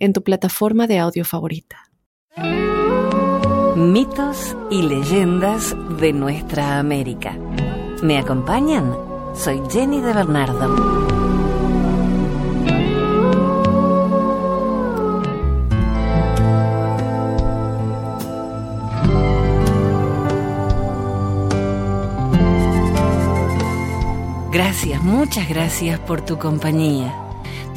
en tu plataforma de audio favorita. Mitos y leyendas de nuestra América. ¿Me acompañan? Soy Jenny de Bernardo. Gracias, muchas gracias por tu compañía.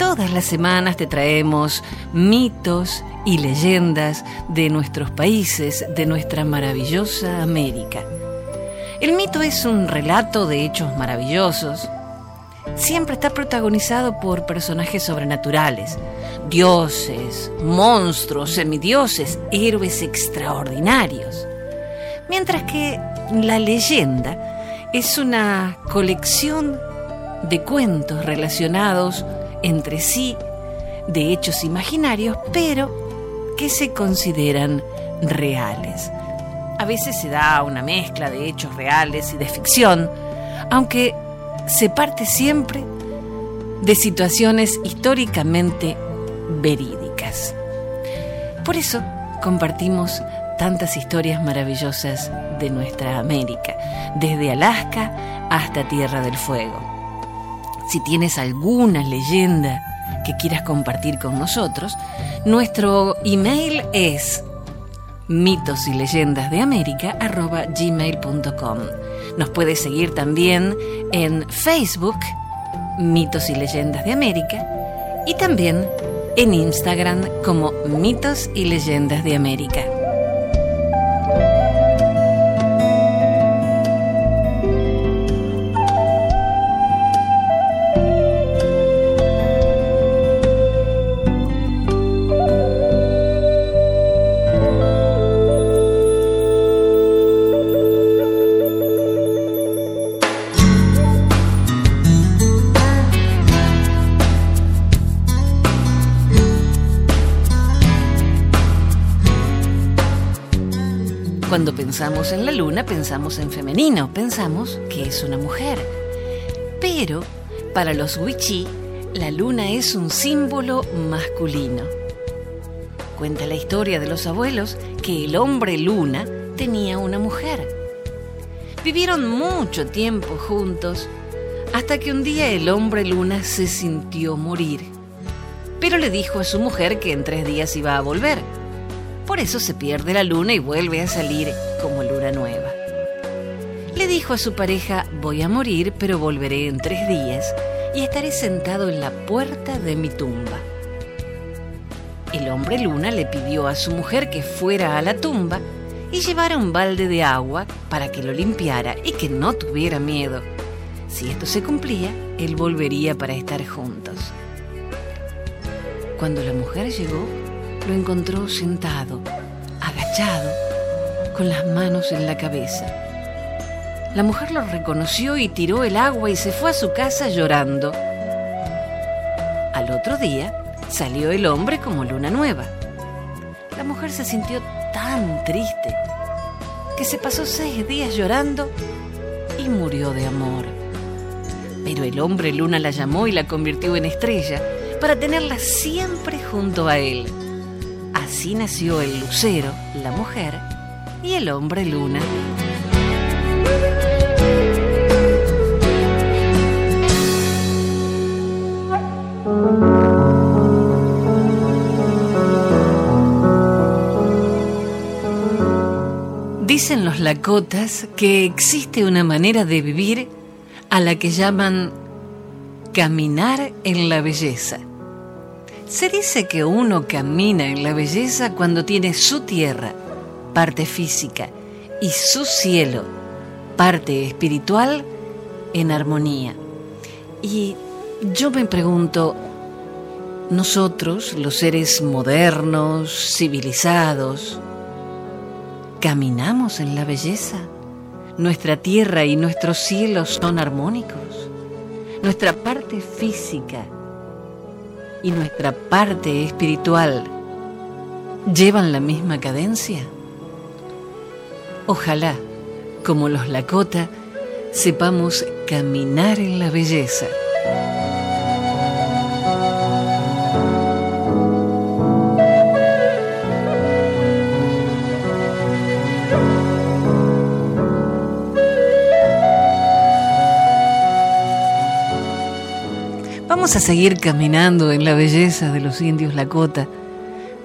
Todas las semanas te traemos mitos y leyendas de nuestros países, de nuestra maravillosa América. El mito es un relato de hechos maravillosos. Siempre está protagonizado por personajes sobrenaturales, dioses, monstruos, semidioses, héroes extraordinarios. Mientras que la leyenda es una colección de cuentos relacionados entre sí de hechos imaginarios, pero que se consideran reales. A veces se da una mezcla de hechos reales y de ficción, aunque se parte siempre de situaciones históricamente verídicas. Por eso compartimos tantas historias maravillosas de nuestra América, desde Alaska hasta Tierra del Fuego. Si tienes alguna leyenda que quieras compartir con nosotros, nuestro email es mitos y leyendas de gmail.com. Nos puedes seguir también en Facebook, Mitos y Leyendas de América, y también en Instagram como Mitos y Leyendas de América. Cuando pensamos en la luna, pensamos en femenino, pensamos que es una mujer. Pero para los wichí, la luna es un símbolo masculino. Cuenta la historia de los abuelos que el hombre luna tenía una mujer. Vivieron mucho tiempo juntos hasta que un día el hombre luna se sintió morir. Pero le dijo a su mujer que en tres días iba a volver por eso se pierde la luna y vuelve a salir como luna nueva. Le dijo a su pareja, voy a morir, pero volveré en tres días y estaré sentado en la puerta de mi tumba. El hombre luna le pidió a su mujer que fuera a la tumba y llevara un balde de agua para que lo limpiara y que no tuviera miedo. Si esto se cumplía, él volvería para estar juntos. Cuando la mujer llegó, lo encontró sentado, agachado, con las manos en la cabeza. La mujer lo reconoció y tiró el agua y se fue a su casa llorando. Al otro día salió el hombre como luna nueva. La mujer se sintió tan triste que se pasó seis días llorando y murió de amor. Pero el hombre luna la llamó y la convirtió en estrella para tenerla siempre junto a él. Así nació el lucero, la mujer y el hombre luna. Dicen los lakotas que existe una manera de vivir a la que llaman caminar en la belleza. Se dice que uno camina en la belleza cuando tiene su tierra, parte física, y su cielo, parte espiritual, en armonía. Y yo me pregunto, Nosotros, los seres modernos, civilizados, caminamos en la belleza. Nuestra tierra y nuestros cielos son armónicos. Nuestra parte física y nuestra parte espiritual llevan la misma cadencia. Ojalá, como los Lakota, sepamos caminar en la belleza. Vamos a seguir caminando en la belleza de los indios Lakota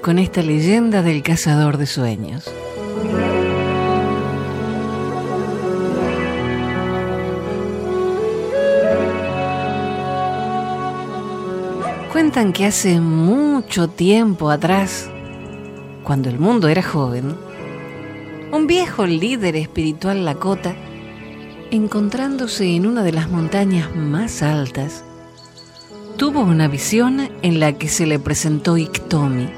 con esta leyenda del cazador de sueños. Cuentan que hace mucho tiempo atrás, cuando el mundo era joven, un viejo líder espiritual Lakota, encontrándose en una de las montañas más altas, tuvo una visión en la que se le presentó Iktomi,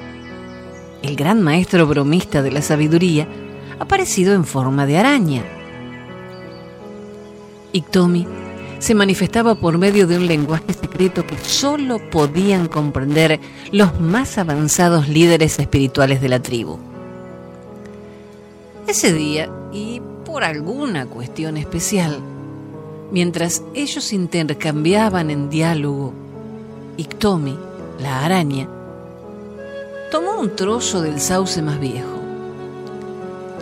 el gran maestro bromista de la sabiduría, aparecido en forma de araña. Iktomi se manifestaba por medio de un lenguaje secreto que solo podían comprender los más avanzados líderes espirituales de la tribu. Ese día, y por alguna cuestión especial, mientras ellos intercambiaban en diálogo Iktomi, la araña, tomó un trozo del sauce más viejo,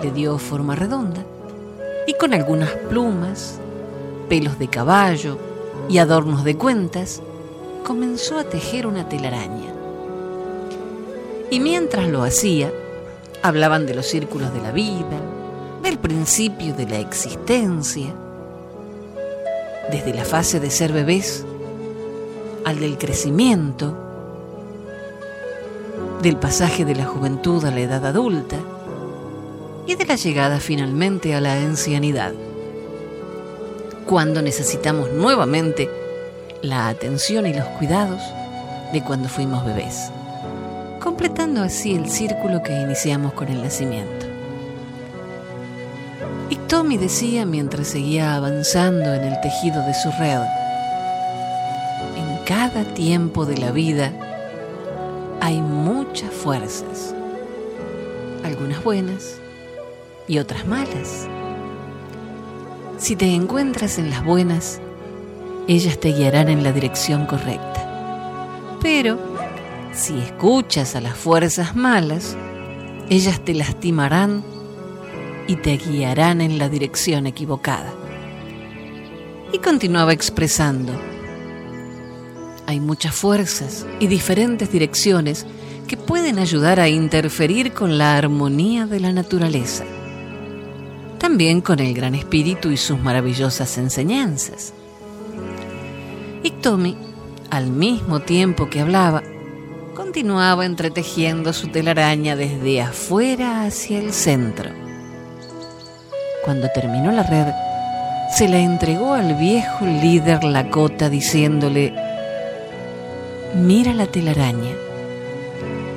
le dio forma redonda y con algunas plumas, pelos de caballo y adornos de cuentas, comenzó a tejer una telaraña. Y mientras lo hacía, hablaban de los círculos de la vida, del principio de la existencia, desde la fase de ser bebés al del crecimiento, del pasaje de la juventud a la edad adulta y de la llegada finalmente a la ancianidad, cuando necesitamos nuevamente la atención y los cuidados de cuando fuimos bebés, completando así el círculo que iniciamos con el nacimiento. Y Tommy decía mientras seguía avanzando en el tejido de su red, cada tiempo de la vida hay muchas fuerzas, algunas buenas y otras malas. Si te encuentras en las buenas, ellas te guiarán en la dirección correcta. Pero si escuchas a las fuerzas malas, ellas te lastimarán y te guiarán en la dirección equivocada. Y continuaba expresando, hay muchas fuerzas y diferentes direcciones que pueden ayudar a interferir con la armonía de la naturaleza. También con el Gran Espíritu y sus maravillosas enseñanzas. Iktomi, al mismo tiempo que hablaba, continuaba entretejiendo su telaraña desde afuera hacia el centro. Cuando terminó la red, se la entregó al viejo líder Lakota diciéndole Mira la telaraña.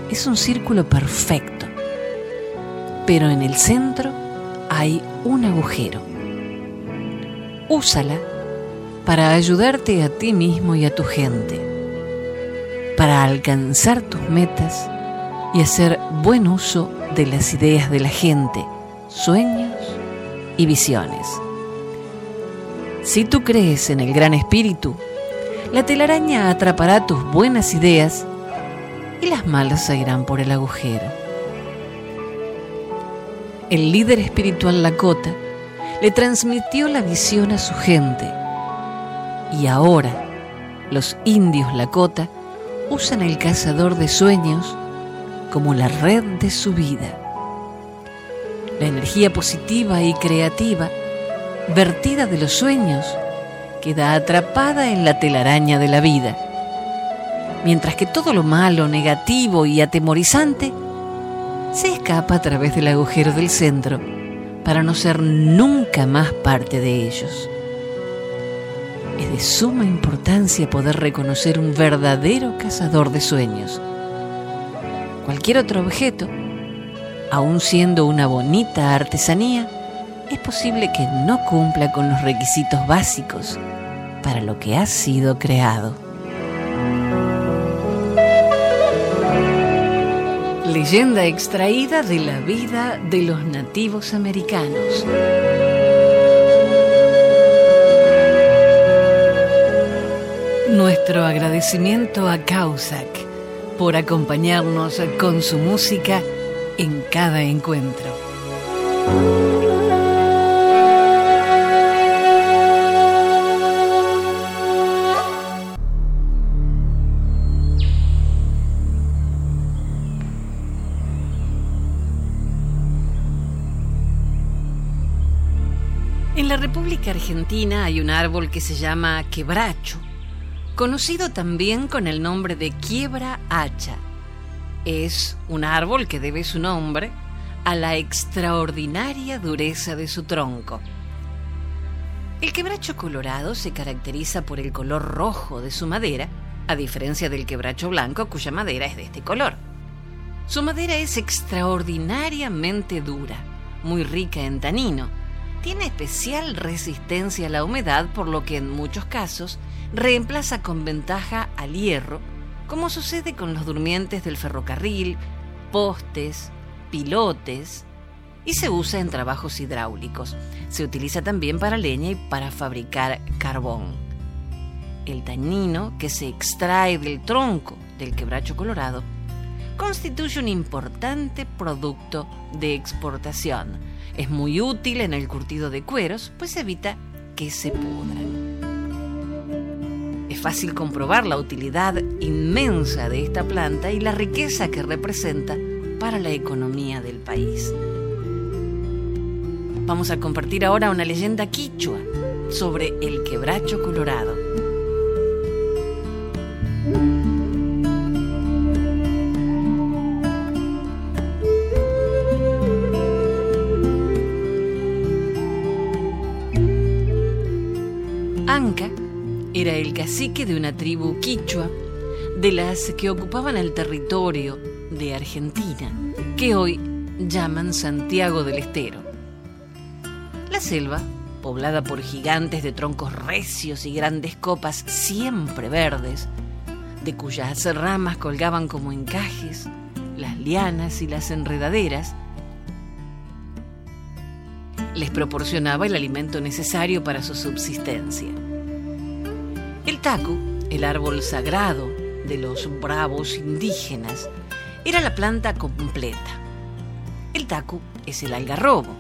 Es un círculo perfecto, pero en el centro hay un agujero. Úsala para ayudarte a ti mismo y a tu gente, para alcanzar tus metas y hacer buen uso de las ideas de la gente, sueños y visiones. Si tú crees en el gran espíritu, la telaraña atrapará tus buenas ideas y las malas se irán por el agujero. El líder espiritual Lakota le transmitió la visión a su gente y ahora los indios Lakota usan el cazador de sueños como la red de su vida. La energía positiva y creativa vertida de los sueños queda atrapada en la telaraña de la vida, mientras que todo lo malo, negativo y atemorizante se escapa a través del agujero del centro para no ser nunca más parte de ellos. es de suma importancia poder reconocer un verdadero cazador de sueños. Cualquier otro objeto, aun siendo una bonita artesanía, es posible que no cumpla con los requisitos básicos para lo que ha sido creado. Leyenda extraída de la vida de los nativos americanos. Nuestro agradecimiento a Causac por acompañarnos con su música en cada encuentro. Argentina hay un árbol que se llama quebracho conocido también con el nombre de quiebra hacha. Es un árbol que debe su nombre a la extraordinaria dureza de su tronco. El quebracho colorado se caracteriza por el color rojo de su madera, a diferencia del quebracho blanco cuya madera es de este color. Su madera es extraordinariamente dura, muy rica en tanino, tiene especial resistencia a la humedad por lo que en muchos casos reemplaza con ventaja al hierro, como sucede con los durmientes del ferrocarril, postes, pilotes, y se usa en trabajos hidráulicos. Se utiliza también para leña y para fabricar carbón. El tanino que se extrae del tronco del quebracho colorado constituye un importante producto de exportación. Es muy útil en el curtido de cueros, pues evita que se pudran. Es fácil comprobar la utilidad inmensa de esta planta y la riqueza que representa para la economía del país. Vamos a compartir ahora una leyenda quichua sobre el quebracho colorado. Anca era el cacique de una tribu quichua de las que ocupaban el territorio de Argentina, que hoy llaman Santiago del Estero. La selva, poblada por gigantes de troncos recios y grandes copas siempre verdes, de cuyas ramas colgaban como encajes las lianas y las enredaderas, les proporcionaba el alimento necesario para su subsistencia. El tacu, el árbol sagrado de los bravos indígenas, era la planta completa. El tacu es el algarrobo.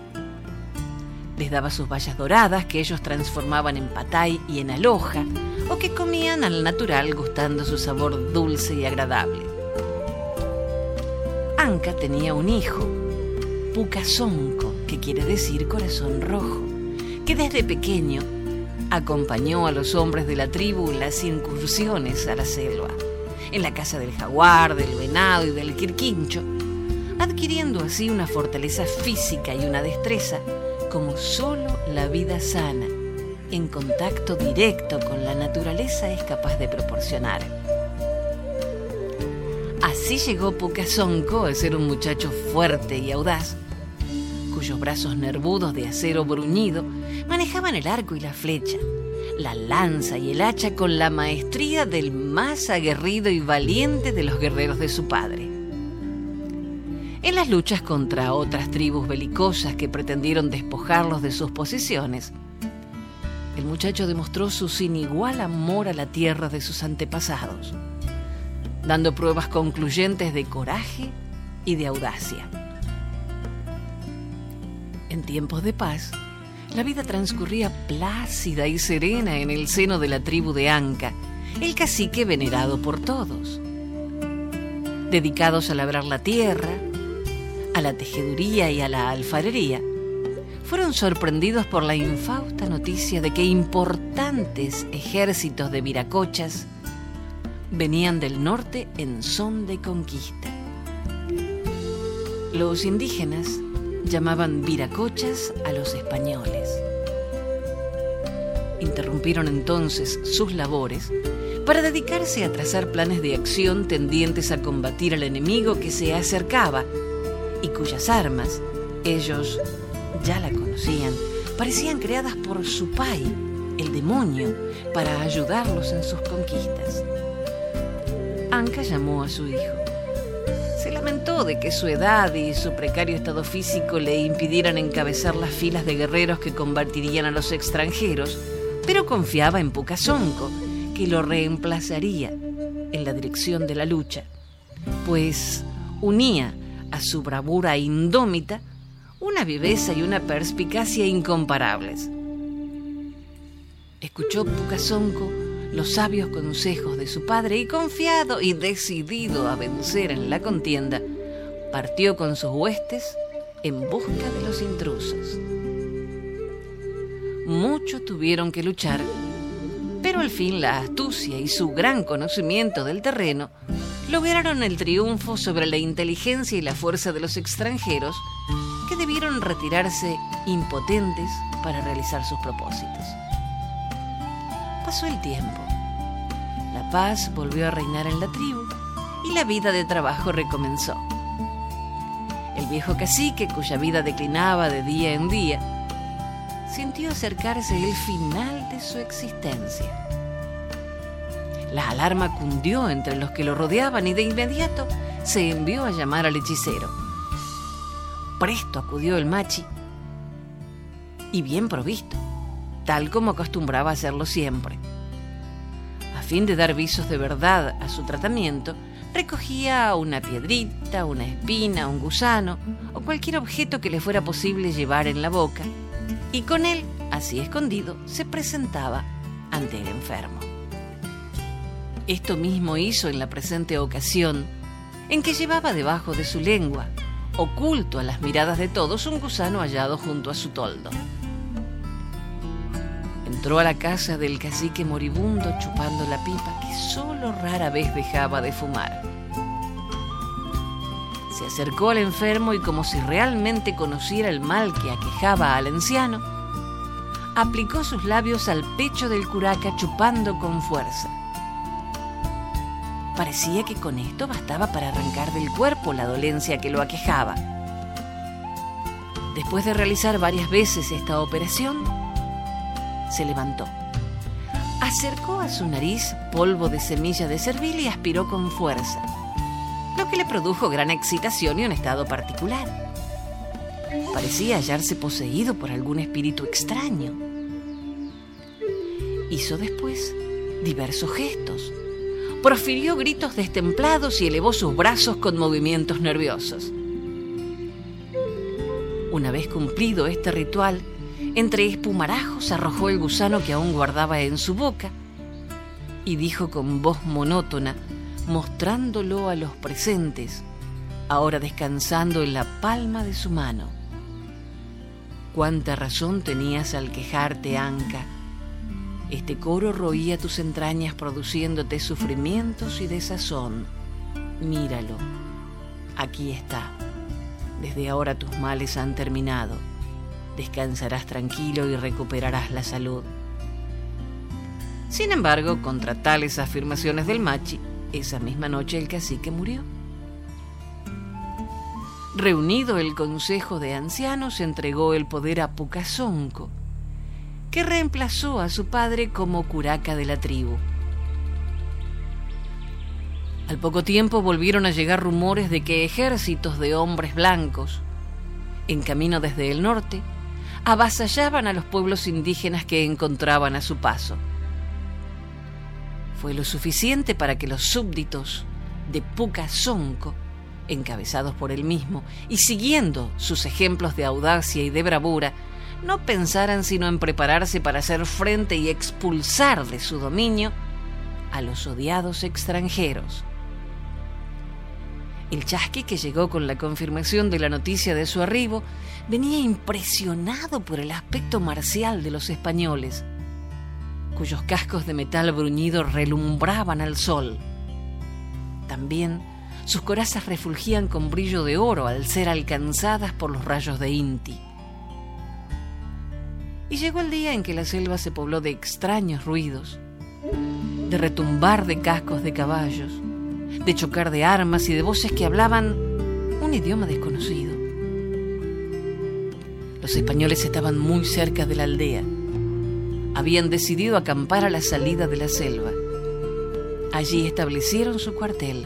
Les daba sus bayas doradas que ellos transformaban en patay y en aloja, o que comían al natural gustando su sabor dulce y agradable. Anca tenía un hijo, Pucasonco, que quiere decir corazón rojo, que desde pequeño acompañó a los hombres de la tribu en las incursiones a la selva, en la casa del jaguar, del venado y del quirquincho, adquiriendo así una fortaleza física y una destreza como solo la vida sana, en contacto directo con la naturaleza es capaz de proporcionar. Así llegó Pucasonco a ser un muchacho fuerte y audaz, cuyos brazos nervudos de acero bruñido manejaban el arco y la flecha, la lanza y el hacha con la maestría del más aguerrido y valiente de los guerreros de su padre. En las luchas contra otras tribus belicosas que pretendieron despojarlos de sus posesiones, el muchacho demostró su sin igual amor a la tierra de sus antepasados, dando pruebas concluyentes de coraje y de audacia. En tiempos de paz, la vida transcurría plácida y serena en el seno de la tribu de Anca, el cacique venerado por todos. Dedicados a labrar la tierra, a la tejeduría y a la alfarería, fueron sorprendidos por la infausta noticia de que importantes ejércitos de viracochas venían del norte en son de conquista. Los indígenas llamaban viracochas a los españoles. interrumpieron entonces sus labores para dedicarse a trazar planes de acción tendientes a combatir al enemigo que se acercaba y cuyas armas ellos ya la conocían, parecían creadas por su pai, el demonio, para ayudarlos en sus conquistas. Anka llamó a su hijo. Se lamentó de que su edad y su precario estado físico le impidieran encabezar las filas de guerreros que combatirían a los extranjeros, pero confiaba en Pucasonco, que lo reemplazaría en la dirección de la lucha, pues unía a su bravura indómita una viveza y una perspicacia incomparables. Escuchó Pucasonco los sabios consejos de su padre y confiado y decidido a vencer en la contienda, partió con sus huestes en busca de los intrusos. Muchos tuvieron que luchar, pero al fin la astucia y su gran conocimiento del terreno lograron el triunfo sobre la inteligencia y la fuerza de los extranjeros que debieron retirarse impotentes para realizar sus propósitos. Pasó el tiempo. La paz volvió a reinar en la tribu y la vida de trabajo recomenzó. Viejo cacique, cuya vida declinaba de día en día, sintió acercarse el final de su existencia. La alarma cundió entre los que lo rodeaban y de inmediato se envió a llamar al hechicero. Presto acudió el machi y bien provisto, tal como acostumbraba hacerlo siempre. A fin de dar visos de verdad a su tratamiento, recogía una piedrita, una espina, un gusano o cualquier objeto que le fuera posible llevar en la boca, y con él, así escondido, se presentaba ante el enfermo. Esto mismo hizo en la presente ocasión, en que llevaba debajo de su lengua, oculto a las miradas de todos, un gusano hallado junto a su toldo. Entró a la casa del cacique moribundo chupando la pipa que solo rara vez dejaba de fumar. Se acercó al enfermo y como si realmente conociera el mal que aquejaba al anciano, aplicó sus labios al pecho del curaca chupando con fuerza. Parecía que con esto bastaba para arrancar del cuerpo la dolencia que lo aquejaba. Después de realizar varias veces esta operación, se levantó. Acercó a su nariz polvo de semilla de cervil y aspiró con fuerza, lo que le produjo gran excitación y un estado particular. Parecía hallarse poseído por algún espíritu extraño. Hizo después diversos gestos profirió gritos destemplados y elevó sus brazos con movimientos nerviosos. Una vez cumplido este ritual, entre espumarajos arrojó el gusano que aún guardaba en su boca y dijo con voz monótona, mostrándolo a los presentes, ahora descansando en la palma de su mano. Cuánta razón tenías al quejarte, Anca este coro roía tus entrañas produciéndote sufrimientos y desazón. Míralo, aquí está. Desde ahora tus males han terminado. Descansarás tranquilo y recuperarás la salud. Sin embargo, contra tales afirmaciones del machi, esa misma noche el cacique murió. Reunido el consejo de ancianos, entregó el poder a Pucasonco, que reemplazó a su padre como curaca de la tribu. Al poco tiempo volvieron a llegar rumores de que ejércitos de hombres blancos, en camino desde el norte, avasallaban a los pueblos indígenas que encontraban a su paso. Fue lo suficiente para que los súbditos de Pucasonco, encabezados por él mismo y siguiendo sus ejemplos de audacia y de bravura, no pensaran sino en prepararse para hacer frente y expulsar de su dominio a los odiados extranjeros. El chasqui que llegó con la confirmación de la noticia de su arribo venía impresionado por el aspecto marcial de los españoles, cuyos cascos de metal bruñido relumbraban al sol. También sus corazas refulgían con brillo de oro al ser alcanzadas por los rayos de Inti. Y llegó el día en que la selva se pobló de extraños ruidos, de retumbar de cascos de caballos, de chocar de armas y de voces que hablaban un idioma desconocido. Los españoles estaban muy cerca de la aldea. Habían decidido acampar a la salida de la selva. Allí establecieron su cuartel.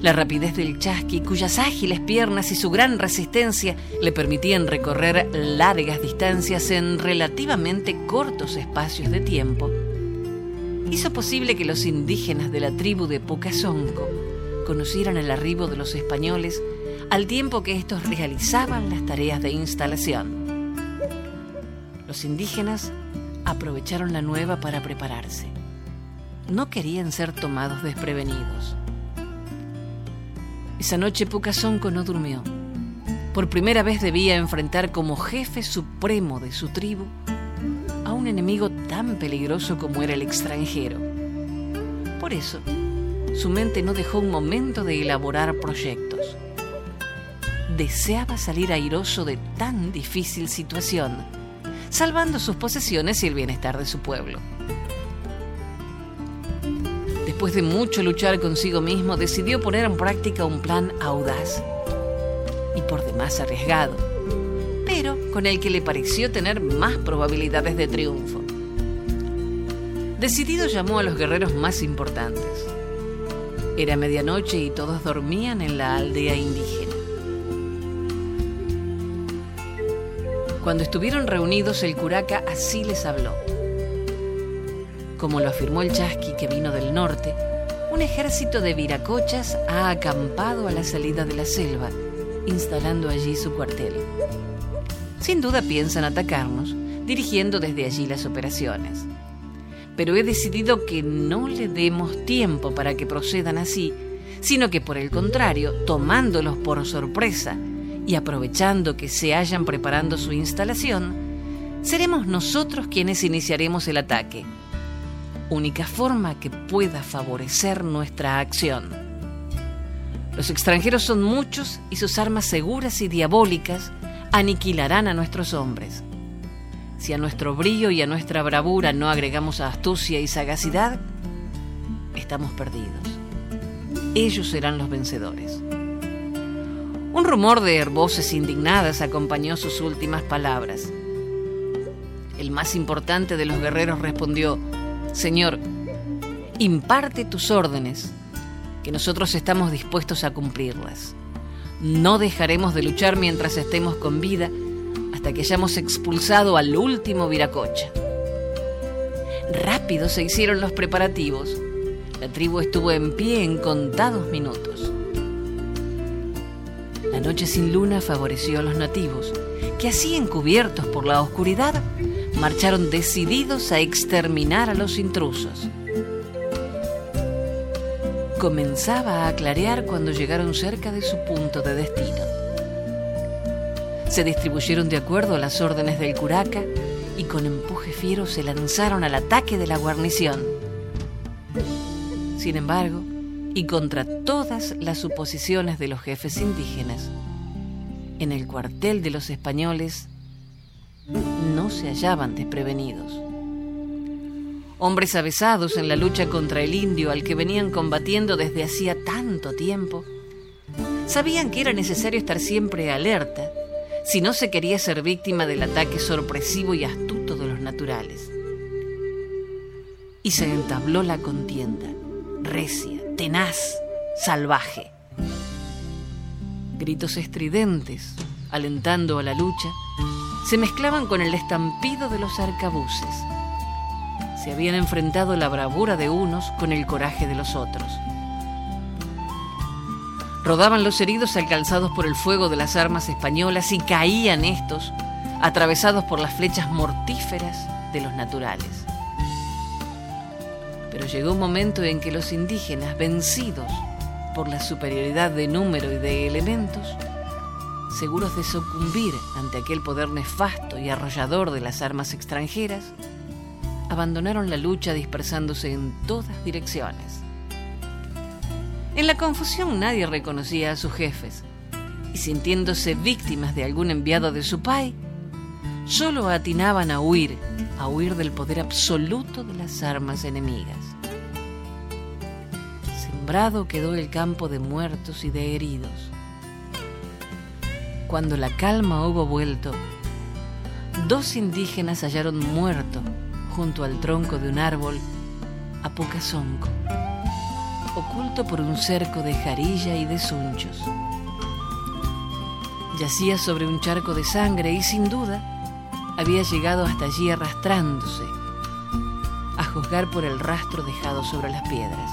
La rapidez del chasqui, cuyas ágiles piernas y su gran resistencia le permitían recorrer largas distancias en relativamente cortos espacios de tiempo, hizo posible que los indígenas de la tribu de Pucasonco conocieran el arribo de los españoles al tiempo que estos realizaban las tareas de instalación. Los indígenas aprovecharon la nueva para prepararse. No querían ser tomados desprevenidos. Esa noche Pucasonco no durmió. Por primera vez debía enfrentar como jefe supremo de su tribu a un enemigo tan peligroso como era el extranjero. Por eso, su mente no dejó un momento de elaborar proyectos. Deseaba salir airoso de tan difícil situación, salvando sus posesiones y el bienestar de su pueblo después de mucho luchar consigo mismo, decidió poner en práctica un plan audaz y por demás arriesgado, pero con el que le pareció tener más probabilidades de triunfo. Decidido llamó a los guerreros más importantes. Era medianoche y todos dormían en la aldea indígena. Cuando estuvieron reunidos, el curaca así les habló. Como lo afirmó el chasqui que vino del norte, un ejército de viracochas ha acampado a la salida de la selva, instalando allí su cuartel. Sin duda piensan atacarnos, dirigiendo desde allí las operaciones. Pero he decidido que no le demos tiempo para que procedan así, sino que por el contrario, tomándolos por sorpresa y aprovechando que se hayan preparando su instalación, seremos nosotros quienes iniciaremos el ataque única forma que pueda favorecer nuestra acción. Los extranjeros son muchos y sus armas seguras y diabólicas aniquilarán a nuestros hombres. Si a nuestro brillo y a nuestra bravura no agregamos astucia y sagacidad, estamos perdidos. Ellos serán los vencedores. Un rumor de voces indignadas acompañó sus últimas palabras. El más importante de los guerreros respondió, Señor, imparte tus órdenes, que nosotros estamos dispuestos a cumplirlas. No dejaremos de luchar mientras estemos con vida hasta que hayamos expulsado al último viracocha. Rápido se hicieron los preparativos. La tribu estuvo en pie en contados minutos. La noche sin luna favoreció a los nativos, que así encubiertos por la oscuridad, marcharon decididos a exterminar a los intrusos. Comenzaba a clarear cuando llegaron cerca de su punto de destino. Se distribuyeron de acuerdo a las órdenes del curaca y con empuje fiero se lanzaron al ataque de la guarnición. Sin embargo, y contra todas las suposiciones de los jefes indígenas, en el cuartel de los españoles no se hallaban desprevenidos. Hombres avesados en la lucha contra el indio al que venían combatiendo desde hacía tanto tiempo, sabían que era necesario estar siempre alerta si no se quería ser víctima del ataque sorpresivo y astuto de los naturales. Y se entabló la contienda, recia, tenaz, salvaje. Gritos estridentes, alentando a la lucha, se mezclaban con el estampido de los arcabuces. Se habían enfrentado la bravura de unos con el coraje de los otros. Rodaban los heridos alcanzados por el fuego de las armas españolas y caían estos, atravesados por las flechas mortíferas de los naturales. Pero llegó un momento en que los indígenas, vencidos por la superioridad de número y de elementos, seguros de sucumbir ante aquel poder nefasto y arrollador de las armas extranjeras, abandonaron la lucha dispersándose en todas direcciones. En la confusión nadie reconocía a sus jefes, y sintiéndose víctimas de algún enviado de su pai, solo atinaban a huir, a huir del poder absoluto de las armas enemigas. Sembrado quedó el campo de muertos y de heridos. Cuando la calma hubo vuelto, dos indígenas hallaron muerto junto al tronco de un árbol a Pucasonco, oculto por un cerco de jarilla y de sunchos. Yacía sobre un charco de sangre y sin duda había llegado hasta allí arrastrándose, a juzgar por el rastro dejado sobre las piedras.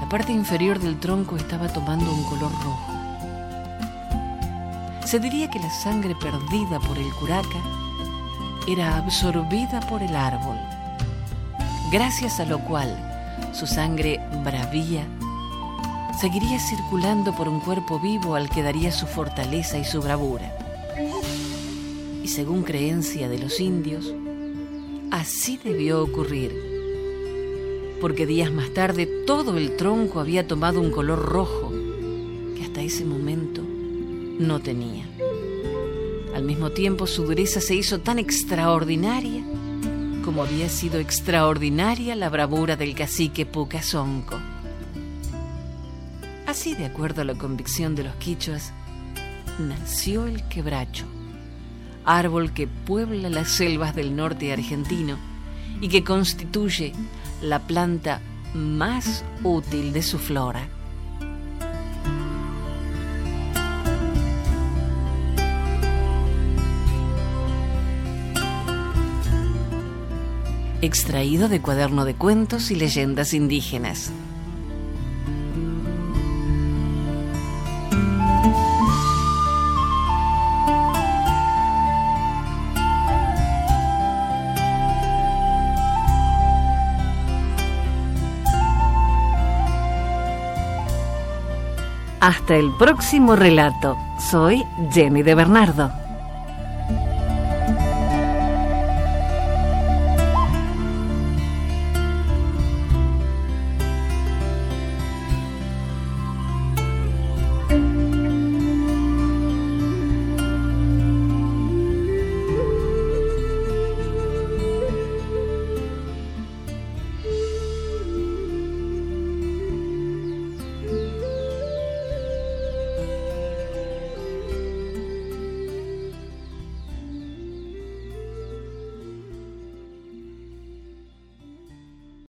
La parte inferior del tronco estaba tomando un color rojo. Se diría que la sangre perdida por el curaca era absorbida por el árbol, gracias a lo cual su sangre bravía seguiría circulando por un cuerpo vivo al que daría su fortaleza y su bravura. Y según creencia de los indios, así debió ocurrir, porque días más tarde todo el tronco había tomado un color rojo que hasta ese momento no tenía. Al mismo tiempo su dureza se hizo tan extraordinaria como había sido extraordinaria la bravura del cacique Pucasonco. Así, de acuerdo a la convicción de los quichuas, nació el quebracho, árbol que puebla las selvas del norte argentino y que constituye la planta más útil de su flora. Extraído de cuaderno de cuentos y leyendas indígenas. Hasta el próximo relato. Soy Jenny de Bernardo.